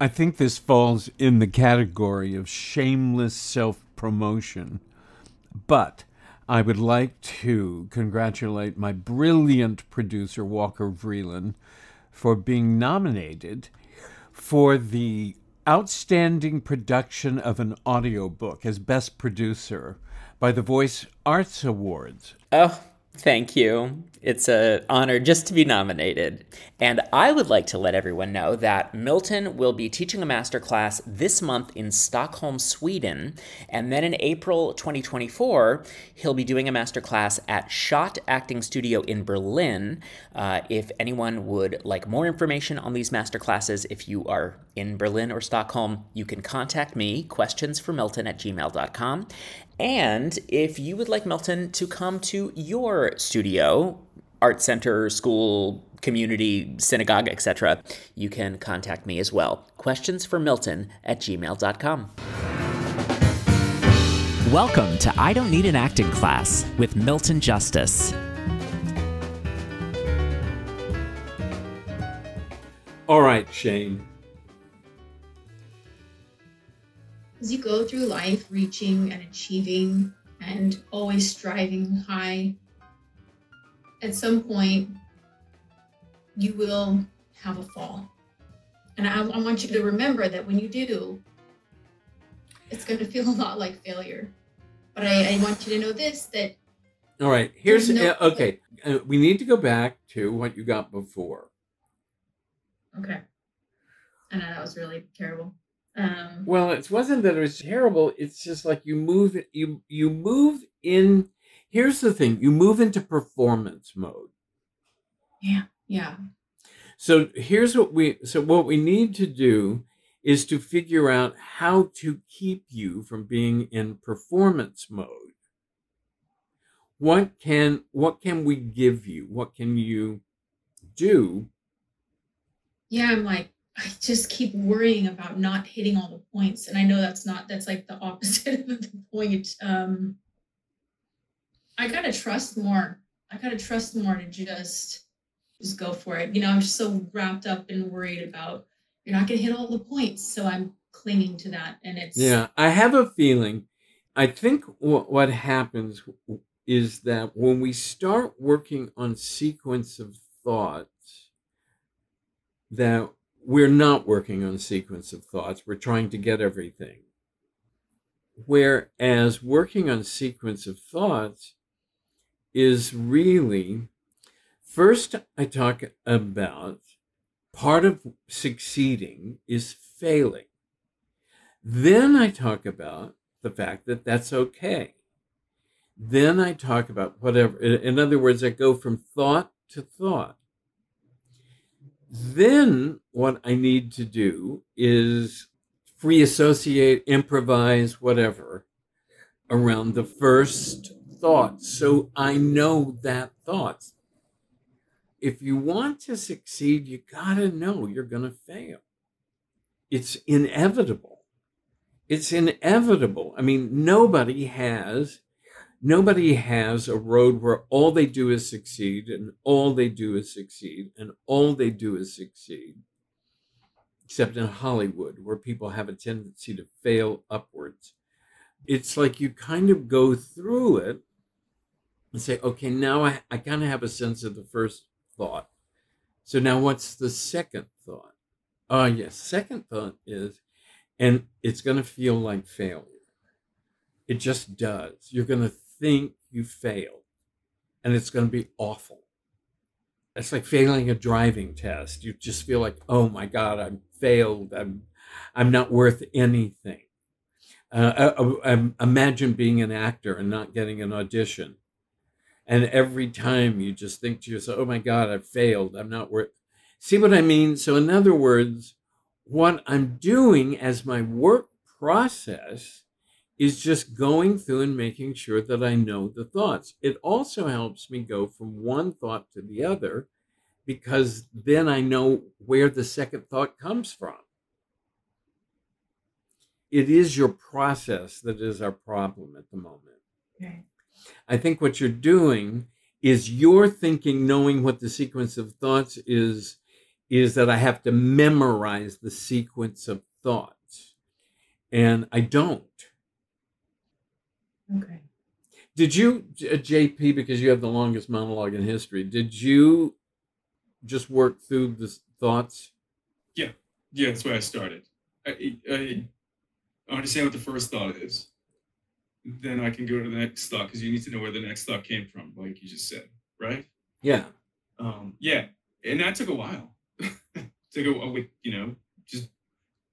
I think this falls in the category of shameless self promotion. But I would like to congratulate my brilliant producer, Walker Vreeland, for being nominated for the Outstanding Production of an Audiobook as Best Producer by the Voice Arts Awards. Oh, Thank you. It's an honor just to be nominated. And I would like to let everyone know that Milton will be teaching a masterclass this month in Stockholm, Sweden. And then in April 2024, he'll be doing a masterclass at Shot Acting Studio in Berlin. Uh, if anyone would like more information on these masterclasses, if you are in Berlin or Stockholm, you can contact me, questionsformilton at gmail.com. And if you would like Milton to come to your studio, art center, school, community, synagogue, etc., you can contact me as well. Questions for Milton at gmail.com. Welcome to I Don't Need an Acting Class with Milton Justice. All right, Shane. as you go through life reaching and achieving and always striving high, at some point you will have a fall. And I, I want you to remember that when you do, it's going to feel a lot like failure. But I, I want you to know this that. All right, here's no, uh, okay. Uh, we need to go back to what you got before. Okay. I know that was really terrible. Um, well, it wasn't that it was terrible. It's just like you move you you move in. Here's the thing: you move into performance mode. Yeah, yeah. So here's what we so what we need to do is to figure out how to keep you from being in performance mode. What can what can we give you? What can you do? Yeah, I'm like I just keep worrying about not hitting all the points. And I know that's not, that's like the opposite of the point. Um, I gotta trust more. I gotta trust more to just, just go for it. You know, I'm just so wrapped up and worried about you're not gonna hit all the points. So I'm clinging to that. And it's, yeah, I have a feeling. I think what, what happens is that when we start working on sequence of thoughts, that we're not working on sequence of thoughts. We're trying to get everything. Whereas working on sequence of thoughts is really first, I talk about part of succeeding is failing. Then I talk about the fact that that's okay. Then I talk about whatever, in other words, I go from thought to thought. Then what I need to do is free associate, improvise, whatever around the first thought. So I know that thought. If you want to succeed, you got to know you're going to fail. It's inevitable. It's inevitable. I mean, nobody has nobody has a road where all they do is succeed and all they do is succeed and all they do is succeed except in hollywood where people have a tendency to fail upwards it's like you kind of go through it and say okay now i, I kind of have a sense of the first thought so now what's the second thought oh yes second thought is and it's going to feel like failure it just does you're going to think you failed and it's going to be awful. It's like failing a driving test. You just feel like, oh my God, I'm failed. I'm, I'm not worth anything. Uh, uh, uh, imagine being an actor and not getting an audition. And every time you just think to yourself, oh my God, I've failed. I'm not worth. See what I mean? So, in other words, what I'm doing as my work process is just going through and making sure that I know the thoughts. It also helps me go from one thought to the other because then I know where the second thought comes from. It is your process that is our problem at the moment. Okay. I think what you're doing is you're thinking, knowing what the sequence of thoughts is, is that I have to memorize the sequence of thoughts. And I don't. Okay. Did you, J- uh, JP, because you have the longest monologue in history, did you just work through the thoughts? Yeah, Yeah, that's where I started. I, I, I understand what the first thought is. Then I can go to the next thought because you need to know where the next thought came from, like you just said, right? Yeah. Um, yeah, and that took a while. took a, a week, you know, just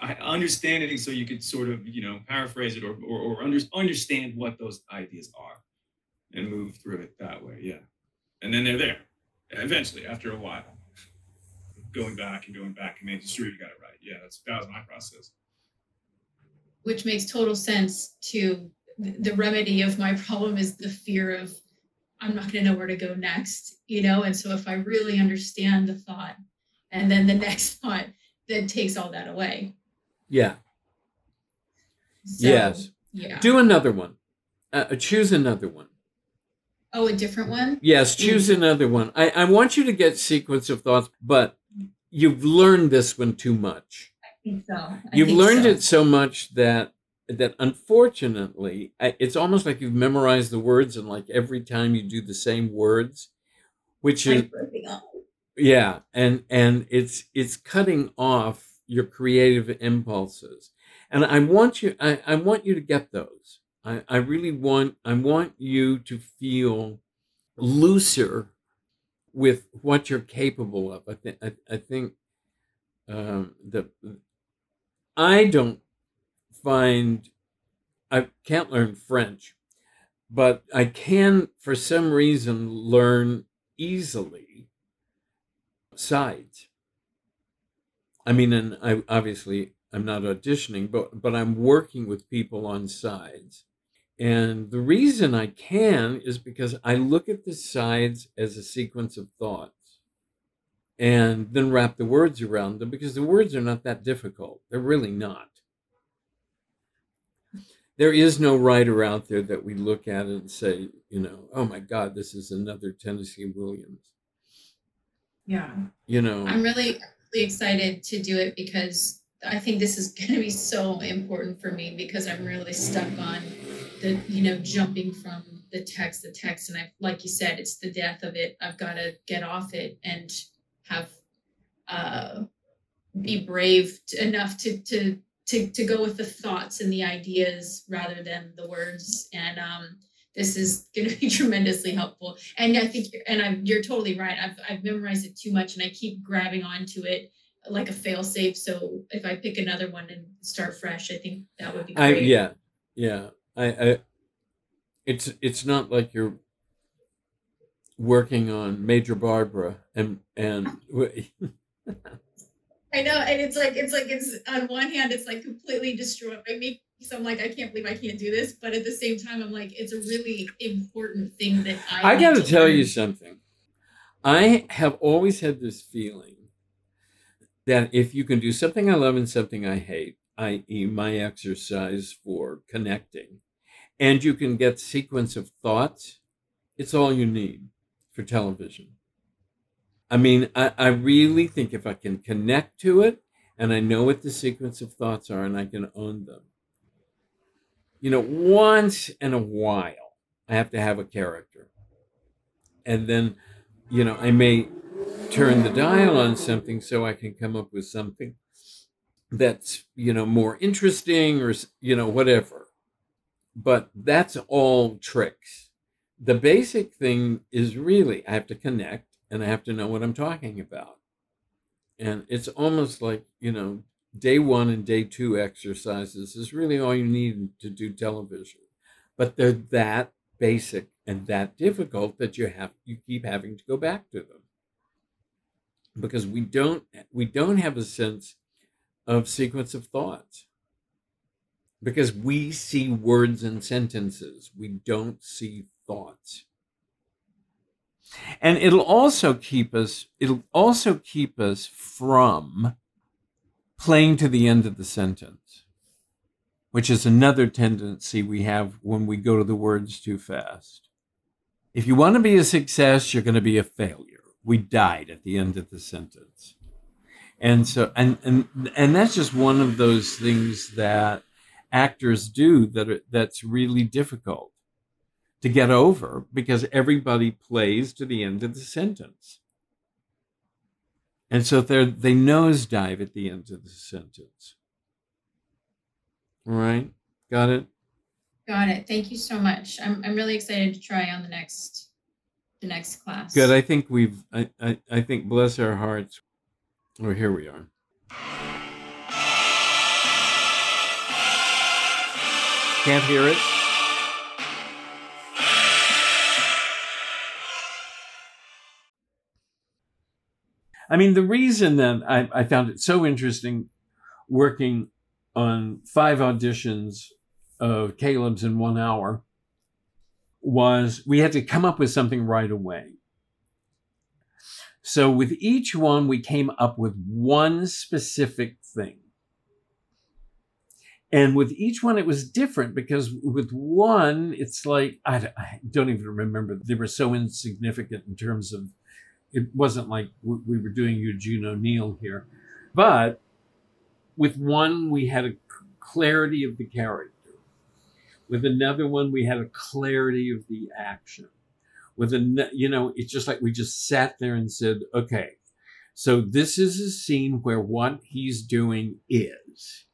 I understanding so you could sort of, you know, paraphrase it or or, or under, understand what those ideas are, and move through it that way. Yeah, and then they're there eventually after a while. Going back and going back and making sure you got it right. Yeah, that's that was my process. Which makes total sense to the remedy of my problem is the fear of I'm not going to know where to go next, you know? And so if I really understand the thought and then the next thought, then takes all that away. Yeah. So, Yes. Yeah. Do another one. Uh, choose another one. oh, a different one? Yes, choose another one. I, I want you to get sequence of thoughts, but you've learned this one too much. I think so. I You've think learned so. it so much that that unfortunately it's almost like you've memorized the words and like every time you do the same words which is Like ripping off. yeah and and it's it's cutting off your creative impulses. And i want you i, I want you to get those. I, I really want i want you to feel looser with what you're capable of. I think I, I think um the i don't find i can't learn french but i can for some reason learn easily sides. I mean, and I obviously I'm not auditioning, but but I'm working with people on sides. And the reason I can is because I look at the sides as a sequence of thoughts and then wrap the words around them because the words are not that difficult. They're really not. There is no writer out there that we look at and say, you know, oh my God, this is another Tennessee Williams. Yeah. You know, I'm really, really excited to do it because I think this is going to be so important for me because I'm really stuck on the, you know, jumping from the text, the text. And I, like you said, it's the death of it. I've got to get off it and have, uh, be brave t- enough to, to, to, to go with the thoughts and the ideas rather than the words. And, um, this is going to be tremendously helpful. And I think, you're, and I'm, you're totally right. I've, I've memorized it too much and I keep grabbing onto it like a fail safe. So if I pick another one and start fresh, I think that would be I great. yeah yeah I, I it's it's not like you're working on Major Barbara and and I know. And it's like, it's like, it's on one hand, it's like completely destroying me. So I'm like, I can't believe I can't do this. But at the same time, I'm like, it's a really important thing that I I got to tell learn. you something. I have always had this feeling that if you can do something I love and something I hate, i.e., my exercise for connecting, and you can get sequence of thoughts, it's all you need for television. I mean, I, I really think if I can connect to it and I know what the sequence of thoughts are and I can own them, you know, once in a while, I have to have a character. And then, you know, I may turn the dial on something so I can come up with something that's, you know, more interesting or, you know, whatever. But that's all tricks. The basic thing is really I have to connect and I have to know what I'm talking about. And it's almost like, you know, day one and day two exercises is really all you need to do television. But they're that basic and that difficult that you have you keep having to go back to them. Because we don't we don't have a sense of sequence of thoughts. Because we see words and sentences, we don't see thoughts and it'll also keep us it'll also keep us from playing to the end of the sentence which is another tendency we have when we go to the words too fast. If you want to be a success you're going to be a failure. We died at the end of the sentence. And so and and and that's just one of those things that actors do that are, that's really difficult to get over because everybody plays to the end of the sentence. And so they they nosedive at the end of the sentence. All right. Got it? Got it. Thank you so much. I'm I'm really excited to try on the next the next class. good. I think we've i i, I think bless our hearts. Oh here we are. Can't hear it I mean, the reason that I, I found it so interesting working on five auditions of Caleb's in one hour was we had to come up with something right away. So with each one, we came up with one specific thing. And with each one, it was different because with one, it's like, I, I don't even remember. They were so insignificant in terms of it wasn't like we were doing Eugene O'Neill here. But with one, we had a clarity of the character. With another one, we had a clarity of the action. With a, you know, it's just like we just sat there and said, okay, so this is a scene where what he's doing is.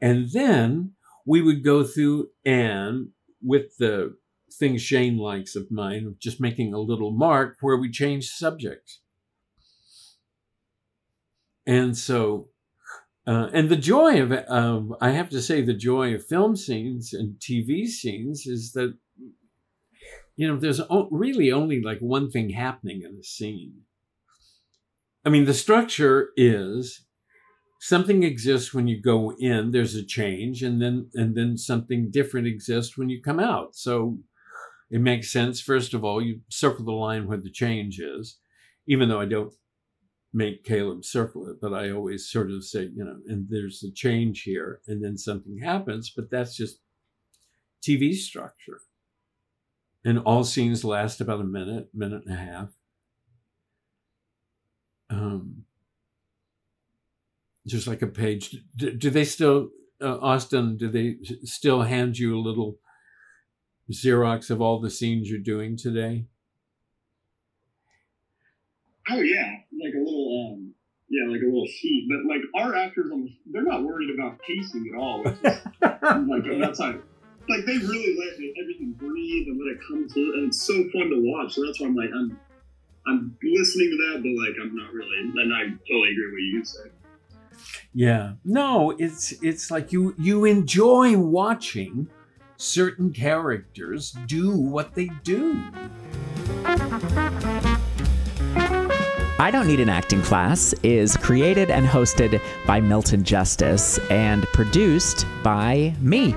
And then we would go through and with the thing Shane likes of mine, of just making a little mark where we change subjects. And so, uh, and the joy of, um, I have to say, the joy of film scenes and TV scenes is that, you know, there's really only like one thing happening in a scene. I mean, the structure is something exists when you go in there's a change and then and then something different exists when you come out so it makes sense. First of all, you circle the line where the change is, even though I don't make Caleb circle it, but I always sort of say, you know, and there's a change here, and then something happens, but that's just TV structure. And all scenes last about a minute, minute and a half. Um, just like a page. Do, do they still, uh, Austin, do they still hand you a little Xerox of all the scenes you're doing today? Oh yeah, like a little um, yeah, like a little sheet. But like our actors, they're not worried about pacing at all. Which is, like that's how, like they really let everything breathe and let it come to, and it's so fun to watch. So that's why I'm like I'm I'm listening to that, but like I'm not really, and I totally agree with what you said. Yeah, no, it's it's like you you enjoy watching certain characters do what they do. I Don't Need an Acting Class is created and hosted by Milton Justice and produced by me,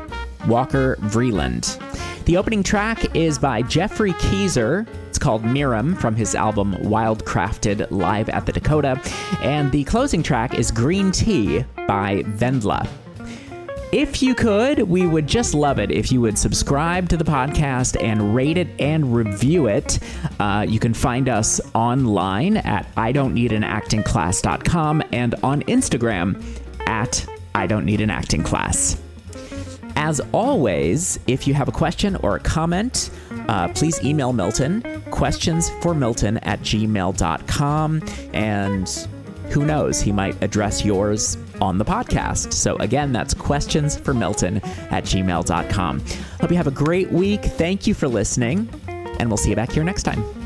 Walker Vreeland. The opening track is by Geoffrey Keezer. It's called Miram from his album Wildcrafted Live at the Dakota. And the closing track is Green Tea by Vendla. If you could, we would just love it if you would subscribe to the podcast and rate it and review it. Uh, you can find us online at I don't need an acting class.com and on Instagram at I don't need an acting class. As always, if you have a question or a comment, uh, please email Milton, questions for Milton at gmail.com. And who knows, he might address yours on the podcast. So, again, that's questions for Milton at gmail.com. Hope you have a great week. Thank you for listening, and we'll see you back here next time.